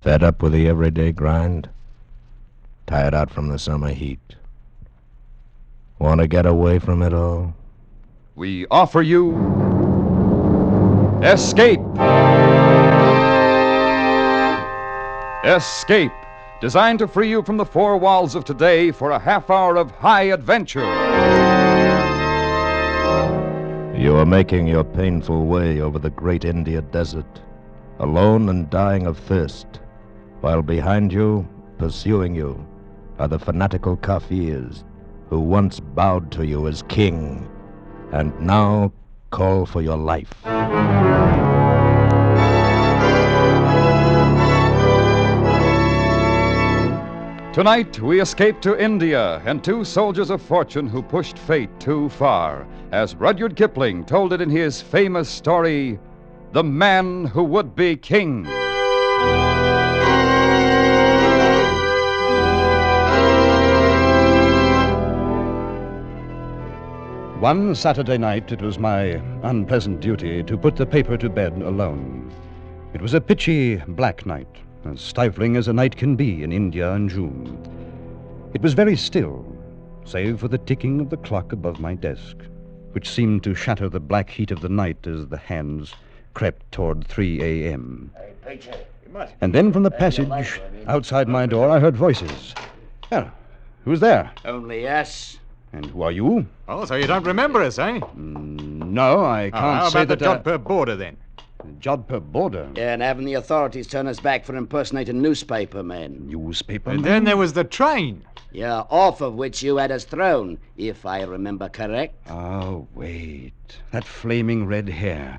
Fed up with the everyday grind? Tired out from the summer heat? Want to get away from it all? We offer you Escape. Escape, designed to free you from the four walls of today for a half hour of high adventure. You are making your painful way over the great India desert, alone and dying of thirst, while behind you, pursuing you, are the fanatical Kafirs who once bowed to you as king and now call for your life. Tonight, we escape to India and two soldiers of fortune who pushed fate too far, as Rudyard Kipling told it in his famous story, The Man Who Would Be King. One Saturday night, it was my unpleasant duty to put the paper to bed alone. It was a pitchy, black night, as stifling as a night can be in India in June. It was very still, save for the ticking of the clock above my desk, which seemed to shatter the black heat of the night as the hands crept toward 3 a.m. And then from the passage outside my door, I heard voices. Well, who's there? Only us. And who are you? Oh, so you don't remember us, eh? No, I Oh, can't how say about the that. Jodhpur border then? uh, Jodhpur border. Yeah, and having the authorities turn us back for impersonating newspaper men. Newspaper. And then there was the train. Yeah, off of which you had us thrown, if I remember correct. Oh, wait. That flaming red hair.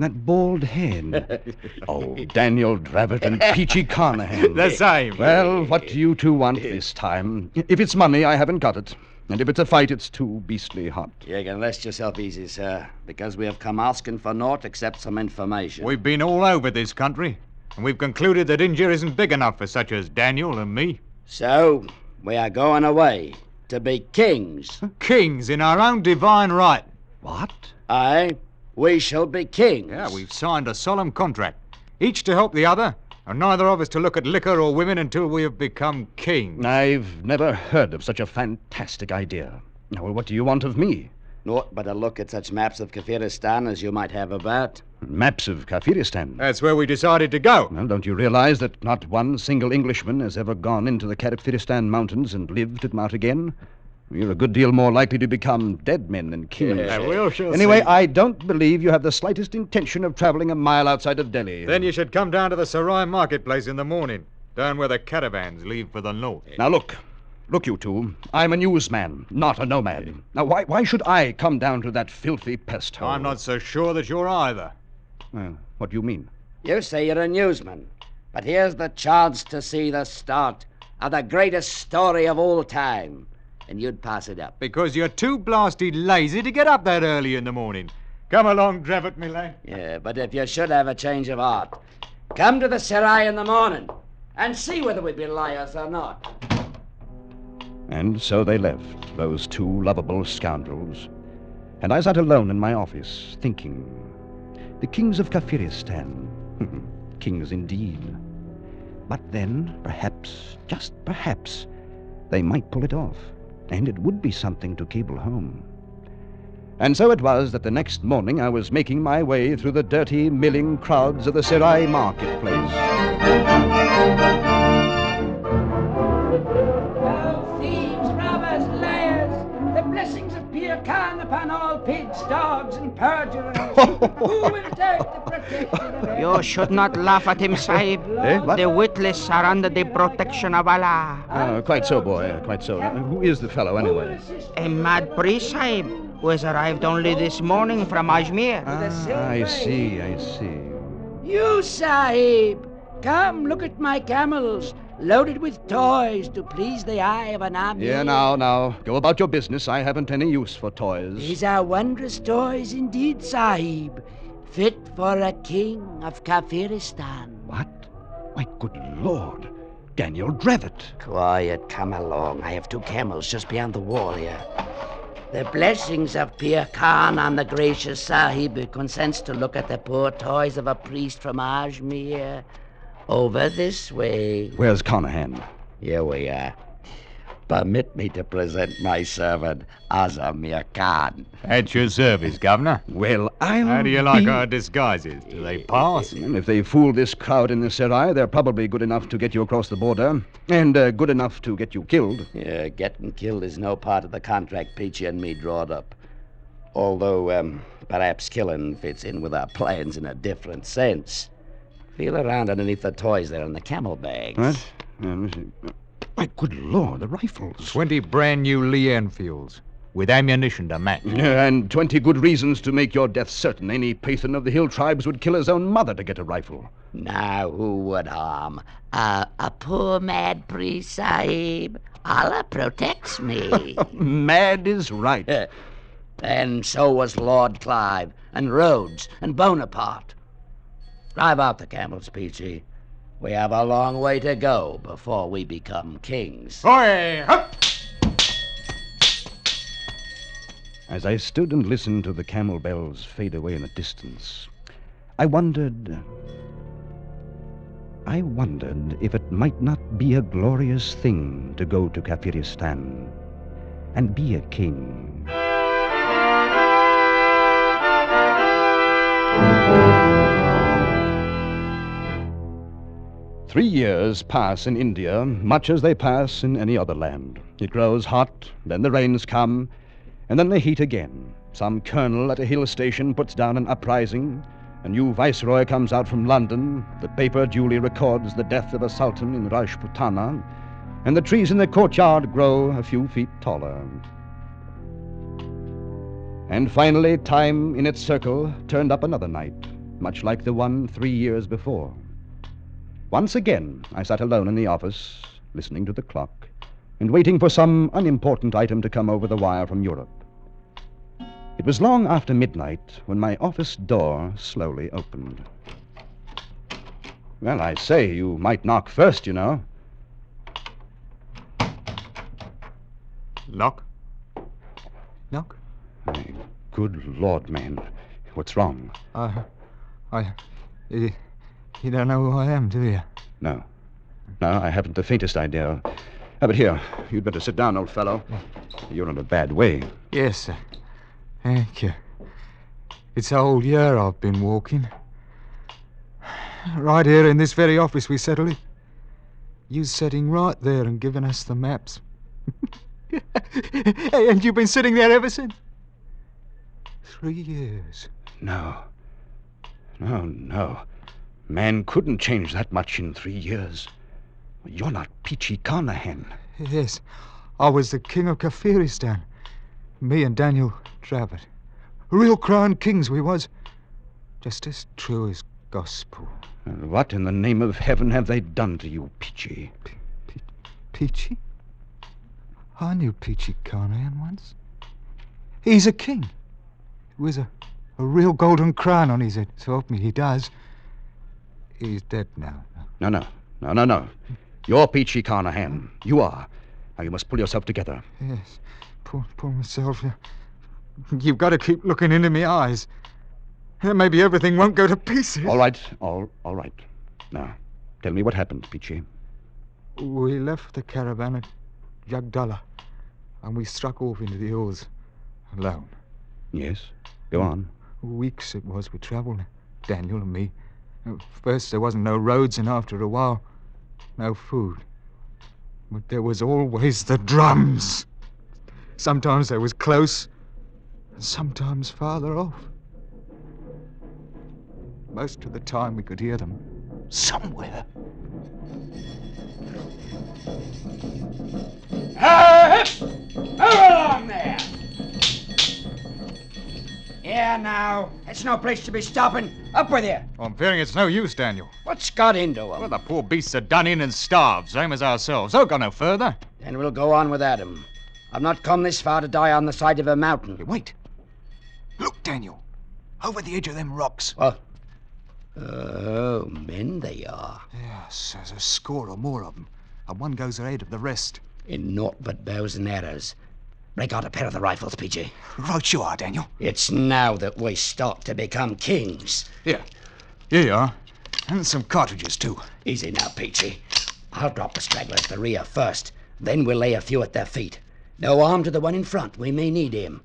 That bald head. oh, Daniel Dravot and Peachy Carnehan. The same. Well, what do you two want this time? If it's money, I haven't got it. And if it's a fight, it's too beastly hot. You can rest yourself easy, sir, because we have come asking for naught except some information. We've been all over this country, and we've concluded that India isn't big enough for such as Daniel and me. So, we are going away to be kings. Kings in our own divine right. What? Aye, we shall be kings. Yeah, we've signed a solemn contract, each to help the other, and neither of us to look at liquor or women until we have become kings. I've never heard of such a fantastic idea. Now, well, what do you want of me? Naught but a look at such maps of Kafiristan as you might have about. Maps of Kafiristan. That's where we decided to go. Well, don't you realize that not one single Englishman has ever gone into the Kafiristan mountains and lived to come out again? You're a good deal more likely to become dead men than kings. Yeah, we'll sure Anyway, see. I don't believe you have the slightest intention of traveling a mile outside of Delhi. Then you should come down to the Serai marketplace in the morning, down where the caravans leave for the north. Now, look. Look, you two. I'm a newsman, not a nomad. Now, why, why should I come down to that filthy pest hole? I'm not so sure that you're either. Uh, what do you mean? You say you're a newsman, but here's the chance to see the start of the greatest story of all time, and you'd pass it up. Because you're too blasted lazy to get up that early in the morning. Come along, Dravot, me lad. Yeah, but if you should have a change of heart, come to the Serai in the morning and see whether we'd be liars or not. And so they left, those two lovable scoundrels. And I sat alone in my office, thinking. The kings of Kafiristan. kings indeed. But then, perhaps, just perhaps, they might pull it off. And it would be something to cable home. And so it was that the next morning I was making my way through the dirty, milling crowds of the Serai marketplace. You should not laugh at him, Sahib. Eh, what? The witless are under the protection of Allah. Uh, quite so, boy, quite so. Uh, who is the fellow, anyway? A mad priest, Sahib, who has arrived only this morning from Ajmer. Ah, I see, I see. You, Sahib, come look at my camels, loaded with toys to please the eye of an army. Yeah, now, now, go about your business. I haven't any use for toys. These are wondrous toys indeed, Sahib, fit for a king of Kafiristan. What? My good lord. Daniel Dravot. Quiet, come along. I have two camels just beyond the wall here. The blessings of Pir Khan on the gracious Sahib who consents to look at the poor toys of a priest from Ajmer. Over this way. Where's Carnehan? Here we are. Permit me to present my servant, Azamir Khan. At your service, Governor. Well, I'll. How do you like be- our disguises? Do they pass? And if they fool this crowd in the Serai, they're probably good enough to get you across the border, and uh, good enough to get you killed. Yeah, getting killed is no part of the contract Peachy and me drawed up. Although, um, perhaps killing fits in with our plans in a different sense. Feel around underneath the toys there in the camel bags. What? Let me see. My good lord, the rifles. Twenty brand new Lee Enfields with ammunition to match. Yeah, and 20 good reasons to make your death certain. Any Pathan of the hill tribes would kill his own mother to get a rifle. Now, who would harm? Uh, a poor mad priest, Sahib. Allah protects me. Mad is right. and so was Lord Clive, and Rhodes, and Bonaparte. Drive out the camels, Peachy. We have a long way to go before we become kings. As I stood and listened to the camel bells fade away in the distance, I wondered. I wondered if it might not be a glorious thing to go to Kafiristan and be a king. Three years pass in India, much as they pass in any other land. It grows hot, then the rains come, and then the heat again. Some colonel at a hill station puts down an uprising. A new viceroy comes out from London. The paper duly records the death of a sultan in Rajputana. And the trees in the courtyard grow a few feet taller. And finally, time in its circle turned up another night, much like the one three years before. Once again, I sat alone in the office, listening to the clock, and waiting for some unimportant item to come over the wire from Europe. It was long after midnight when my office door slowly opened. Well, I say, you might knock first, you know. Knock. Knock. Hey, Good Lord, man. What's wrong? I. I. You, you don't know who I am, do you? No. No, I haven't the faintest idea. Ah, but here, you'd better sit down, old fellow. You're in a bad way. Yes, sir. Thank you. It's a whole year I've been walking. Right here in this very office we settled it. You sitting right there and giving us the maps. and you've been sitting there ever since? Three years. No. No, no. Man couldn't change that much in three years. You're not Peachy Carnehan. Yes. I was the king of Kafiristan. Me and Daniel Dravot. Real crown kings we was. Just as true as gospel. And what in the name of heaven have they done to you, Peachy? Peachy? I knew Peachy Carnehan once. He's a king. With a, a real golden crown on his head. So help me, he does. He's dead now. No, no. No, no, no. You're Peachy Carnehan. You are. Now you must pull yourself together. Yes. Pull, pull myself. You've got to keep looking into me eyes. Maybe everything won't go to pieces. All right, all, all right. Now, tell me what happened, Peachy. We left the caravan at Jagdala, and we struck off into the hills alone. Yes, go on. Weeks it was we travelled, Daniel and me. At first there wasn't no roads, and after a while, no food. But there was always the drums. Sometimes they was close, and sometimes farther off. Most of the time we could hear them somewhere. Move along Here now, it's no place to be stopping. Up with you. I'm fearing it's no use, Daniel. What's got into him? Well, the poor beasts are done in and starved, same as ourselves. They'll go no further. Then we'll go on without him. I've not come this far to die on the side of a mountain. Wait. Look, Daniel. Over the edge of them rocks. What? Oh, men they are. Yes, there's a score or more of them. And one goes ahead of the rest. In naught but bows and arrows. Break out a pair of the rifles, Peachy. Right you are, Daniel. It's now that we start to become kings. Here. Here you are. And some cartridges, too. Easy now, Peachy. I'll drop the straggler at the rear first. Then we'll lay a few at their feet. No harm to the one in front. We may need him.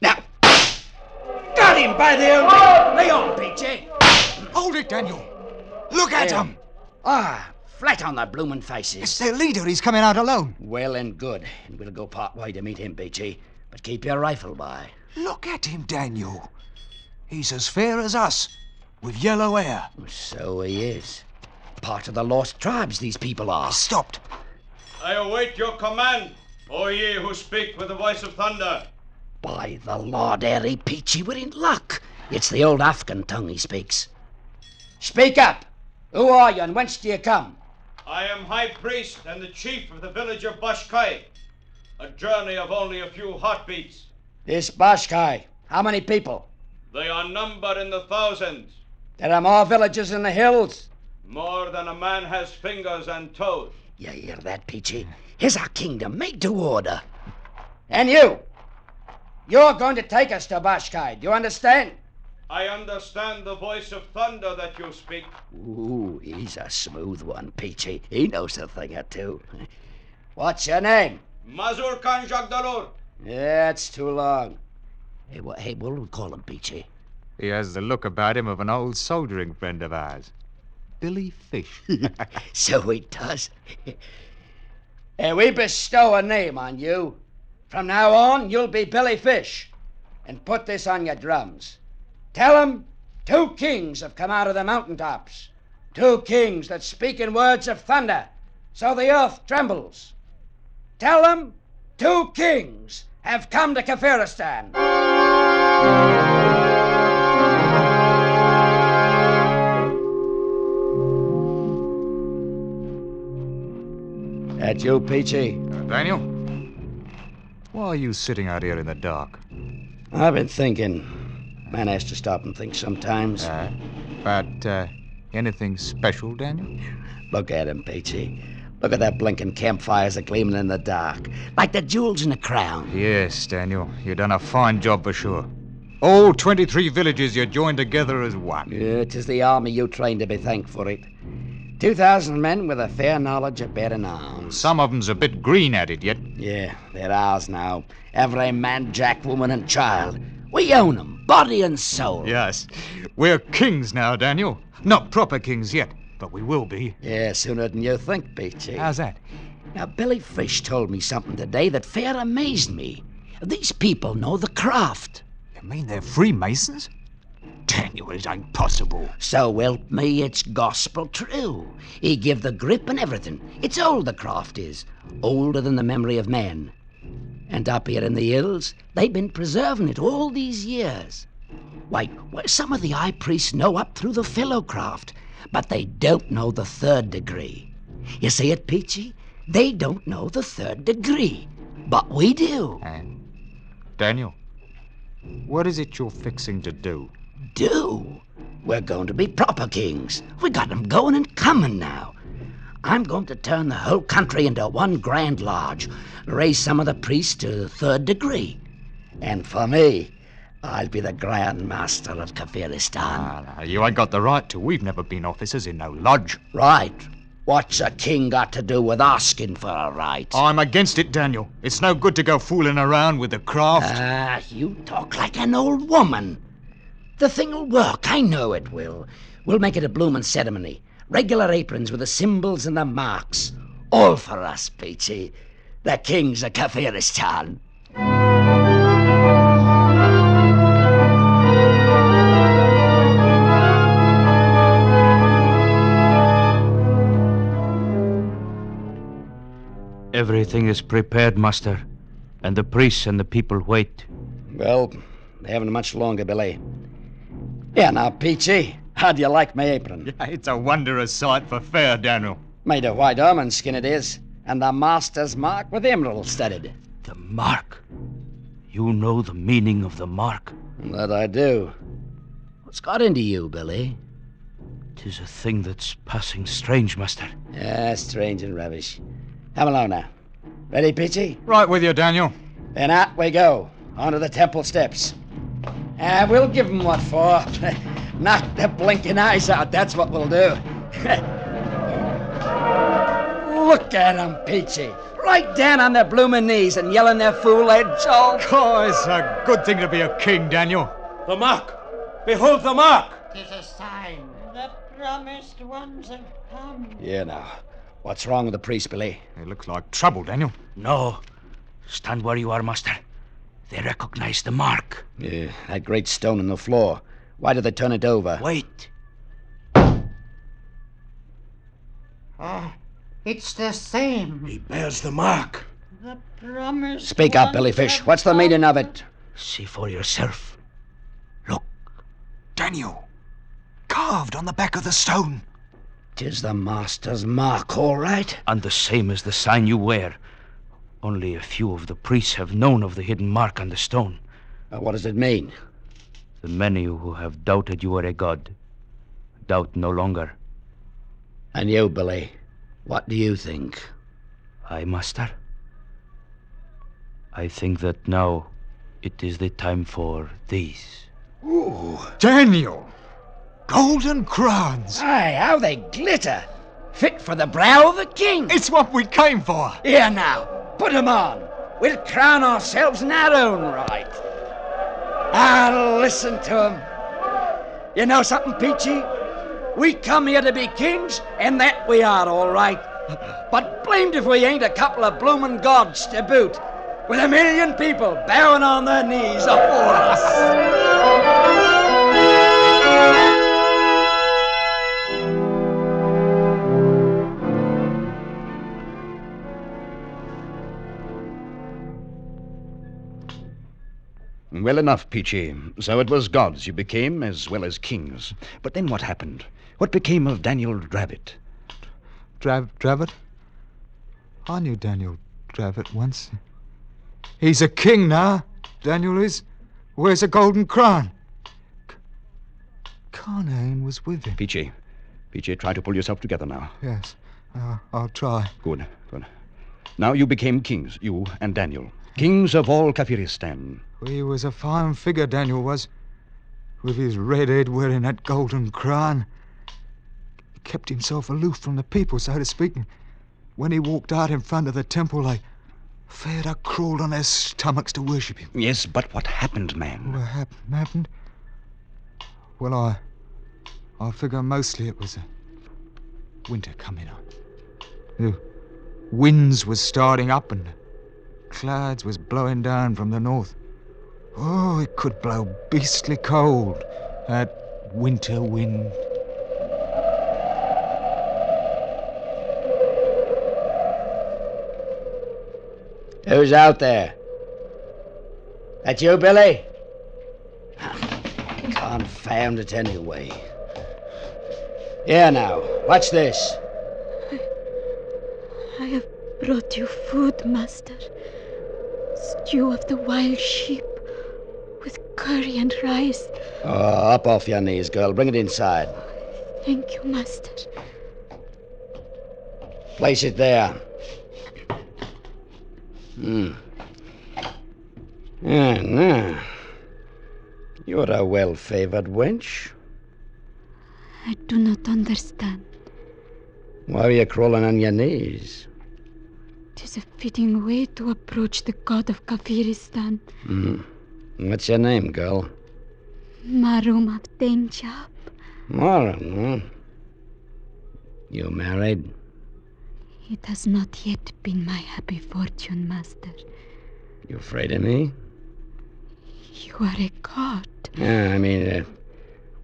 Now, got him by the old neck. Lay on, Peachy. Hold it, Daniel. Look at him. Ah, flat on their bloomin' It's faces. their leader. He's coming out alone. Well and good. And we'll go part way to meet him, Peachy. But keep your rifle by. Look at him, Daniel. He's as fair as us, with yellow hair. So he is. Part of the lost tribes, these people are. Stopped. I await your command, O ye who speak with the voice of thunder. By the Lord Harry Peachy, we're in luck. It's the old Afghan tongue he speaks. Speak up. Who are you and whence do you come? I am High Priest and the chief of the village of Bashkai. A journey of only a few heartbeats. This Bashkai. How many people? They are numbered in the thousands, There are more villages in the hills. more than a man has fingers and toes. You hear that, Peachy? Here's our kingdom made to order. And you. You're going to take us to Bashkai. Do you understand? I understand the voice of thunder that you speak. Ooh, he's a smooth one, Peachy. He knows a thing or two. What's your name? Mazur Khan Jagdalur. That's too long. Hey, what, hey, what'll we call him, Peachy? He has the look about him of an old soldiering friend of ours. Billy Fish. So he does. hey, we bestow a name on you. From now on, you'll be Billy Fish. And put this on your drums. Tell 'em two kings have come out of the mountaintops. Two kings that speak in words of thunder, so the earth trembles. Tell them two kings have come to Kafiristan. That you, Peachy? Daniel? Why are you sitting out here in the dark? I've been thinking. Man has to stop and think sometimes. Uh, but, uh, anything special, Daniel? Look at him, Peachy. Look at that blinking campfires a gleaming in the dark, like the jewels in a crown. Yes, Daniel. You done a fine job for sure. All 23 villages you joined together as one. Yeah, 'tis the army you trained to be thanked for it. Two thousand men with a fair knowledge of bearing arms. Some of 'em's a bit green at it yet. Yeah, they're ours now. Every man, jack, woman, and child. We own 'em, body and soul. Yes. We're kings now, Daniel. Not proper kings yet, but we will be. Yeah, sooner than you think, Peachy. How's that? Now, Billy Fish told me something today that fair amazed me. These people know the craft. You mean they're Freemasons? Daniel, it ain't possible. So help me, it's gospel true. He give the grip and everything. It's old, the craft is. Older than the memory of man. And up here in the hills, they've been preserving it all these years. Why, some of the high priests know up through the Fellow Craft, but they don't know the third degree. You see it, Peachy? They don't know the third degree. But we do. And Daniel, what is it you're fixing to do? do. We're going to be proper kings. We got 'em going and coming now. I'm going to turn the whole country into one grand lodge, raise some of the priests to the third degree. And for me, I'll be the Grand Master of Kafiristan. Ah, no, you ain't got the right to. We've never been officers in no lodge. Right. What's a king got to do with asking for a right? I'm against it, Daniel. It's no good to go fooling around with the craft. Ah, you talk like an old woman. The thing'll work, I know it will. We'll make it a bloomin' ceremony. Regular aprons with the symbols and the marks. All for us, Peachy. The kings of Kafiristan. Everything is prepared, Master. And the priests and the people wait. Well, they haven't much longer, Billy. Yeah, now, Peachy, how do you like my apron? It's a wondrous sight for fair, Daniel. Made of white almond skin it is, and the master's mark with emerald studded. The mark. You know the meaning of the mark. That I do. What's got into you, Billy? Tis a thing that's passing strange, Master. Yeah, strange and rubbish. Come along now. Ready, Peachy? Right with you, Daniel. Then out we go, onto the temple steps. And we'll give 'em what for. Knock their blinking eyes out, that's what we'll do. Look at 'em, Peachy. Right down on their bloomin' knees and yelling their fool heads all. Oh, it's a good thing to be a king, Daniel. The mark! Behold the mark! Tis a sign. The promised ones have come. Yeah, now. What's wrong with the priest, Billy? It looks like trouble, Daniel. No. Stand where you are, master. They recognize the mark. Yeah, that great stone in the floor. Why did they turn it over? Wait. Ah, it's the same. He bears the mark. The promise. Speak up, ones Billy Fish. What's the meaning of it? See for yourself. Look. Daniel. Carved on the back of the stone. Tis the master's mark, all right. And the same as the sign you wear. Only a few of the priests have known of the hidden mark on the stone. Uh, what does it mean? The many who have doubted you are a god doubt no longer. And you, Billy, what do you think? I, master. I think that now it is the time for these. Ooh, Daniel! Golden crowns! Aye, how they glitter. Fit for the brow of a king. It's what we came for! Here now, put 'em on. We'll crown ourselves in our own right. Ah, listen to 'em. You know something, Peachy? We come here to be kings, and that we are, all right. But blamed if we ain't a couple of bloomin' gods to boot, with a million people bowing on their knees afore us. Well enough, Peachy. So it was gods you became as well as kings. But then what happened? What became of Daniel Dravot? Drav Dravot? I knew Daniel Dravot once. He's a king now, Daniel is. Wears a golden crown. C- Carnane was with him. Peachy. Peachy, try to pull yourself together now. Yes, uh, I'll try. Good, good. Now you became kings, you and Daniel. Kings of all Kafiristan. He was a fine figure, Daniel was. With his red head wearing that golden crown. He kept himself aloof from the people, so to speak. And when he walked out in front of the temple, they fair to crawled on their stomachs to worship him. Yes, but what happened, man? What hap- happened? Well, I. I figure mostly it was a winter coming on. The winds was starting up and clouds was blowing down from the north. Oh, it could blow beastly cold, that winter wind. Who's out there? That you, Billy? Confound it anyway. Here now, watch this. I have brought you food, Master. Stew of the wild sheep with curry and rice. Oh, up off your knees, girl. Bring it inside. Thank you, Master. Place it there. Hmm. Ah, now. You're a well favored wench. I do not understand. Why are you crawling on your knees? Tis a fitting way to approach the god of Kafiristan, Hmm. What's your name, girl? Marum of Denjab. Moran, huh? You married? It has not yet been my happy fortune, Master. You afraid of me? You are a god. Yeah, I mean, uh,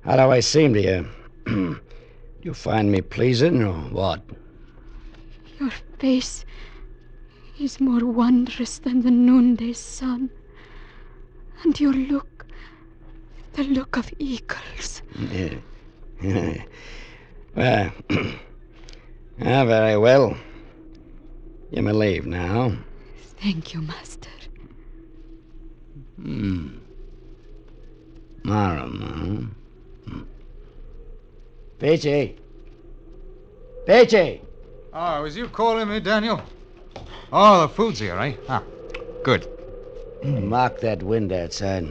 how do I seem to you? do you find me pleasing or what? Your face is more wondrous than the noonday sun. And your look, the look of eagles. Yeah. well, ah, very well. You may leave now. Thank you, Master. Hmm. Marum, huh? Hmm. Peachy! Peachy! Oh, was you calling me, Daniel? Oh, the food's here, eh? Ah, good. Mark that wind outside.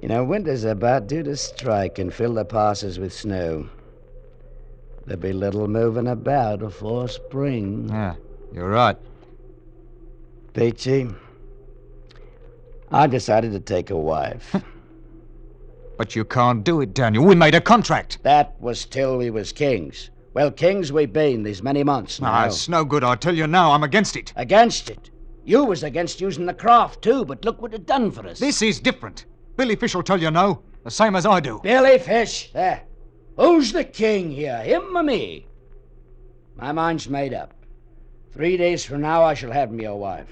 You know, winter's about due to strike and fill the passes with snow. There'll be little moving about before spring. Yeah, you're right. Peachy, I decided to take a wife. But you can't do it, Daniel. We made a contract. that was till we was kings. Well, kings we've been these many months now. Ah, it's no good. I tell you now, I'm against it. Against it. You was against using the craft, too, but look what it done for us. This is different. Billy Fish will tell you no, the same as I do. Billy Fish, there. Who's the king here, him or me? My mind's made up. Three days from now, I shall have me a wife.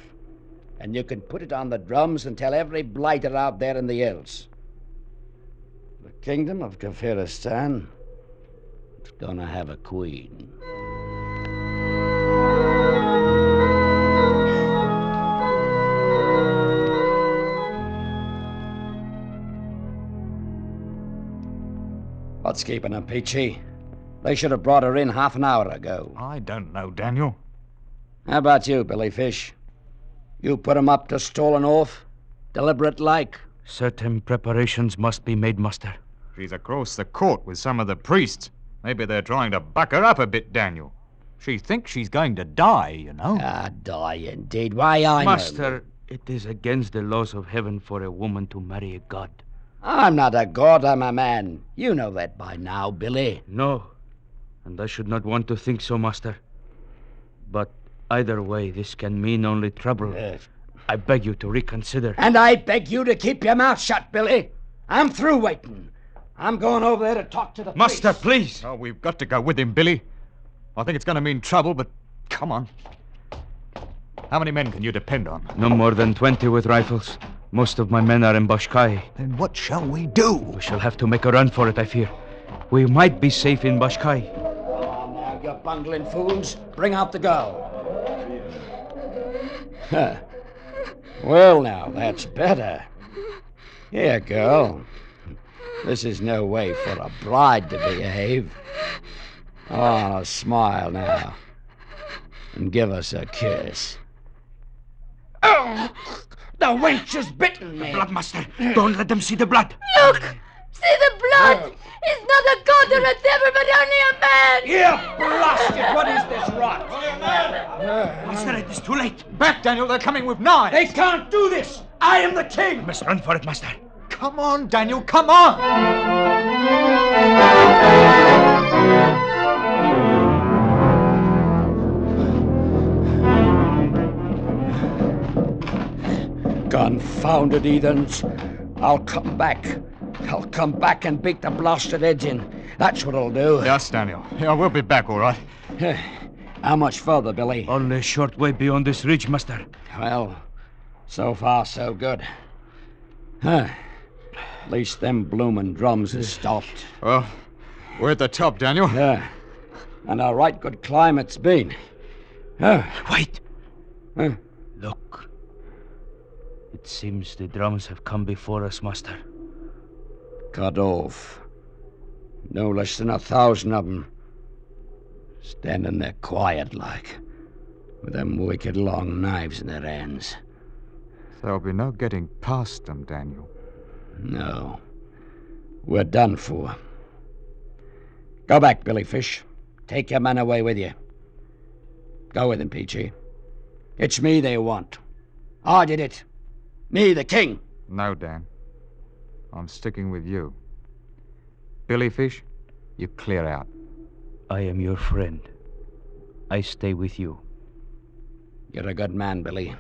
And you can put it on the drums and tell every blighter out there in the hills. The kingdom of Kafiristan is gonna have a queen. What's keeping them, Peachy? They should have brought her in half an hour ago. I don't know, Daniel. How about you, Billy Fish? You put 'em up to stolen off? Deliberate like? Certain preparations must be made, Master. She's across the court with some of the priests. Maybe they're trying to buck her up a bit, Daniel. She thinks she's going to die, you know. Ah, die indeed. Why, I know- Master, it is against the laws of heaven for a woman to marry a god. I'm not a god, I'm a man. You know that by now, Billy. No, and I should not want to think so, Master. But either way, this can mean only trouble. Yes. I beg you to reconsider. And I beg you to keep your mouth shut, Billy. I'm through waiting. I'm going over there to talk to the Master, priest. please! Oh, we've got to go with him, Billy. I think it's going to mean trouble, but come on. How many men can you depend on? No more than 20 with rifles. Most of my men are in Bashkai. Then what shall we do? We shall have to make a run for it, I fear. We might be safe in Bashkai. Come on now, you bungling fools. Bring out the girl. Huh. Well, now, that's better. Here, girl. This is no way for a bride to behave. Oh, smile now. And give us a kiss. Oh, the wench has bitten me. Blood, Master! Don't let them see the blood! Look! See the blood! Oh. It's not a god or a devil, but only a man! Here, blast it! What is this rot? Master, it is too late! Back, Daniel. They're coming with knives. They can't do this! I am the king! We must run for it, Master. Come on, Daniel. Come on. Confounded heathens. I'll come back. I'll come back and beat the blasted heads in. That's what I'll do. Yes, Daniel. Yeah, we'll be back, all right. How much further, Billy? Only a short way beyond this ridge, Master. Well, so far, so good. Huh. At least them bloomin' drums has stopped. Well, we're at the top, Daniel. Yeah. And a right good climb it's been. Huh. Wait! Huh. Look. It seems the drums have come before us, Master. Cut off. No less than a thousand of 'em. Standing there quiet like, with them wicked long knives in their hands. There'll be no getting past them, Daniel. No. We're done for. Go back, Billy Fish. Take your men away with you. Go with them, Peachy. It's me they want. I did it. Me, the king. No, Dan. I'm sticking with you. Billy Fish, you clear out. I am your friend. I stay with you. You're a good man, Billy.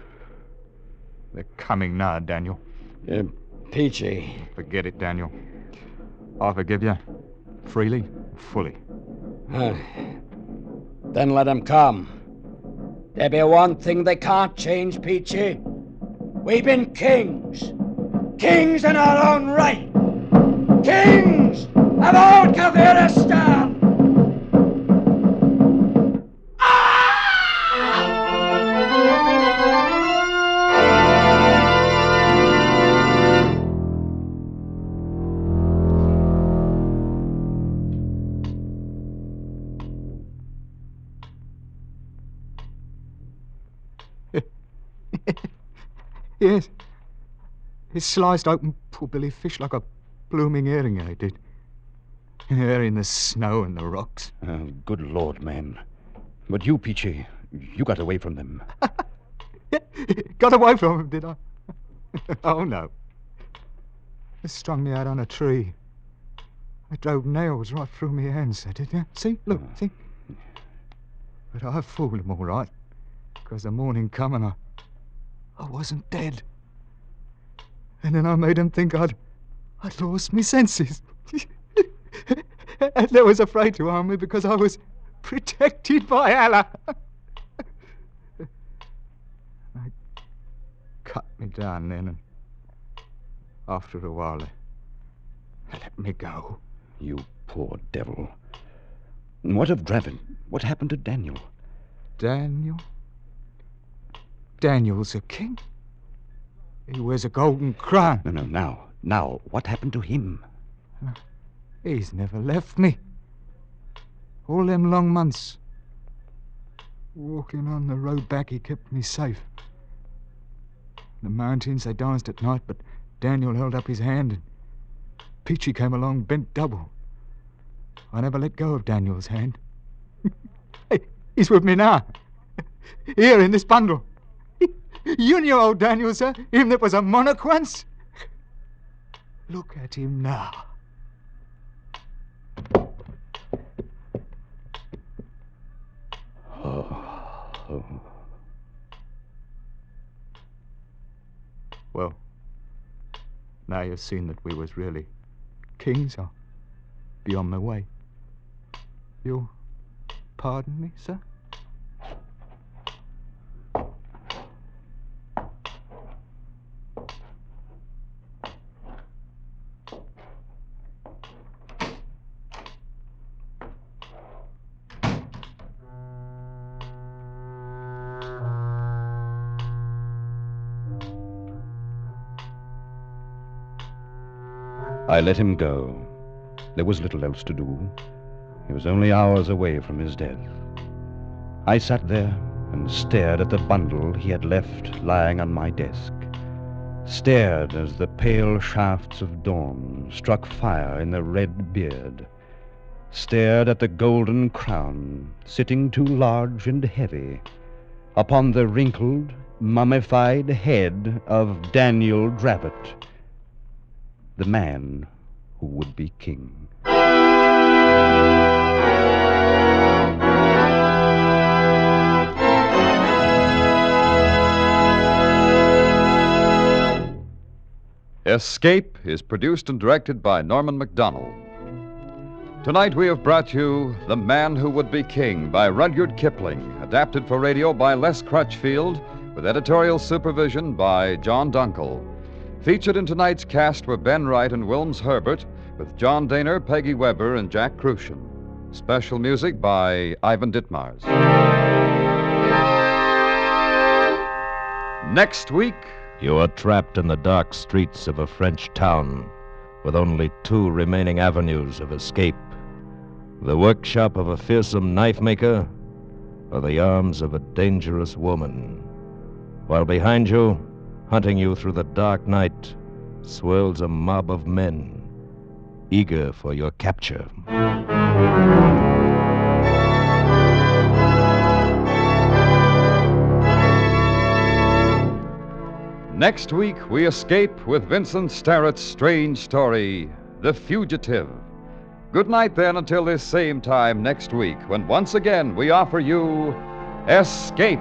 They're coming now, Daniel. Uh, Peachy. Forget it, Daniel. I forgive you. Freely, fully. Huh. Then them come. There be one thing they can't change, Peachy. We've been kings. Kings in our own right. Kings of old Kafiristan. Yes. He sliced open poor Billy Fish like a blooming herring, eh, I did. There in the snow and the rocks. Oh, good Lord, man. But you, Peachy, you got away from them. Got away from them, did I? oh, no. They strung me out on a tree. They drove nails right through me hands, they did, yeah? See? Look, uh. see? But I fooled them all right. Because the morning come and I, I wasn't dead. And then I made him think I'd, I'd lost my senses. and they was afraid to harm me because I was protected by Allah. they cut me down then, and after a while they let me go. You poor devil. What of Dravot? What happened to Daniel? Daniel? Daniel's a king. He wears a golden crown. No, no, now. Now, what happened to him? He's never left me. All them long months. Walking on the road back, he kept me safe. The mountains, they danced at night, but Daniel held up his hand, and Peachy came along bent double. I never let go of Daniel's hand. hey, he's with me now. Here in this bundle. You knew old Daniel, sir. Him that was a monarch once. Look at him now. Oh. Well, now you've seen that we was really kings, I'll be on my way. You'll pardon me, sir? I let him go. There was little else to do. He was only hours away from his death. I sat there and stared at the bundle he had left lying on my desk. Stared as the pale shafts of dawn struck fire in the red beard. Stared at the golden crown sitting too large and heavy upon the wrinkled, mummified head of Daniel Dravot the man who would be king. Escape is produced and directed by Norman Macdonnell. Tonight we have brought you The Man Who Would Be King by Rudyard Kipling, adapted for radio by Les Crutchfield, with editorial supervision by John Dunkel. Featured in tonight's cast were Ben Wright and Wilms Herbert, with John Dehner, Peggy Weber, and Jack Kruschen. Special music by Ivan Ditmars. Next week, You are trapped in the dark streets of a French town with only two remaining avenues of escape the workshop of a fearsome knife maker or the arms of a dangerous woman. While behind you, hunting you through the dark night, swirls a mob of men eager for your capture. Next week, we escape with Vincent Starrett's strange story, The Fugitive. Good night, then, until this same time next week, when once again we offer you Escape.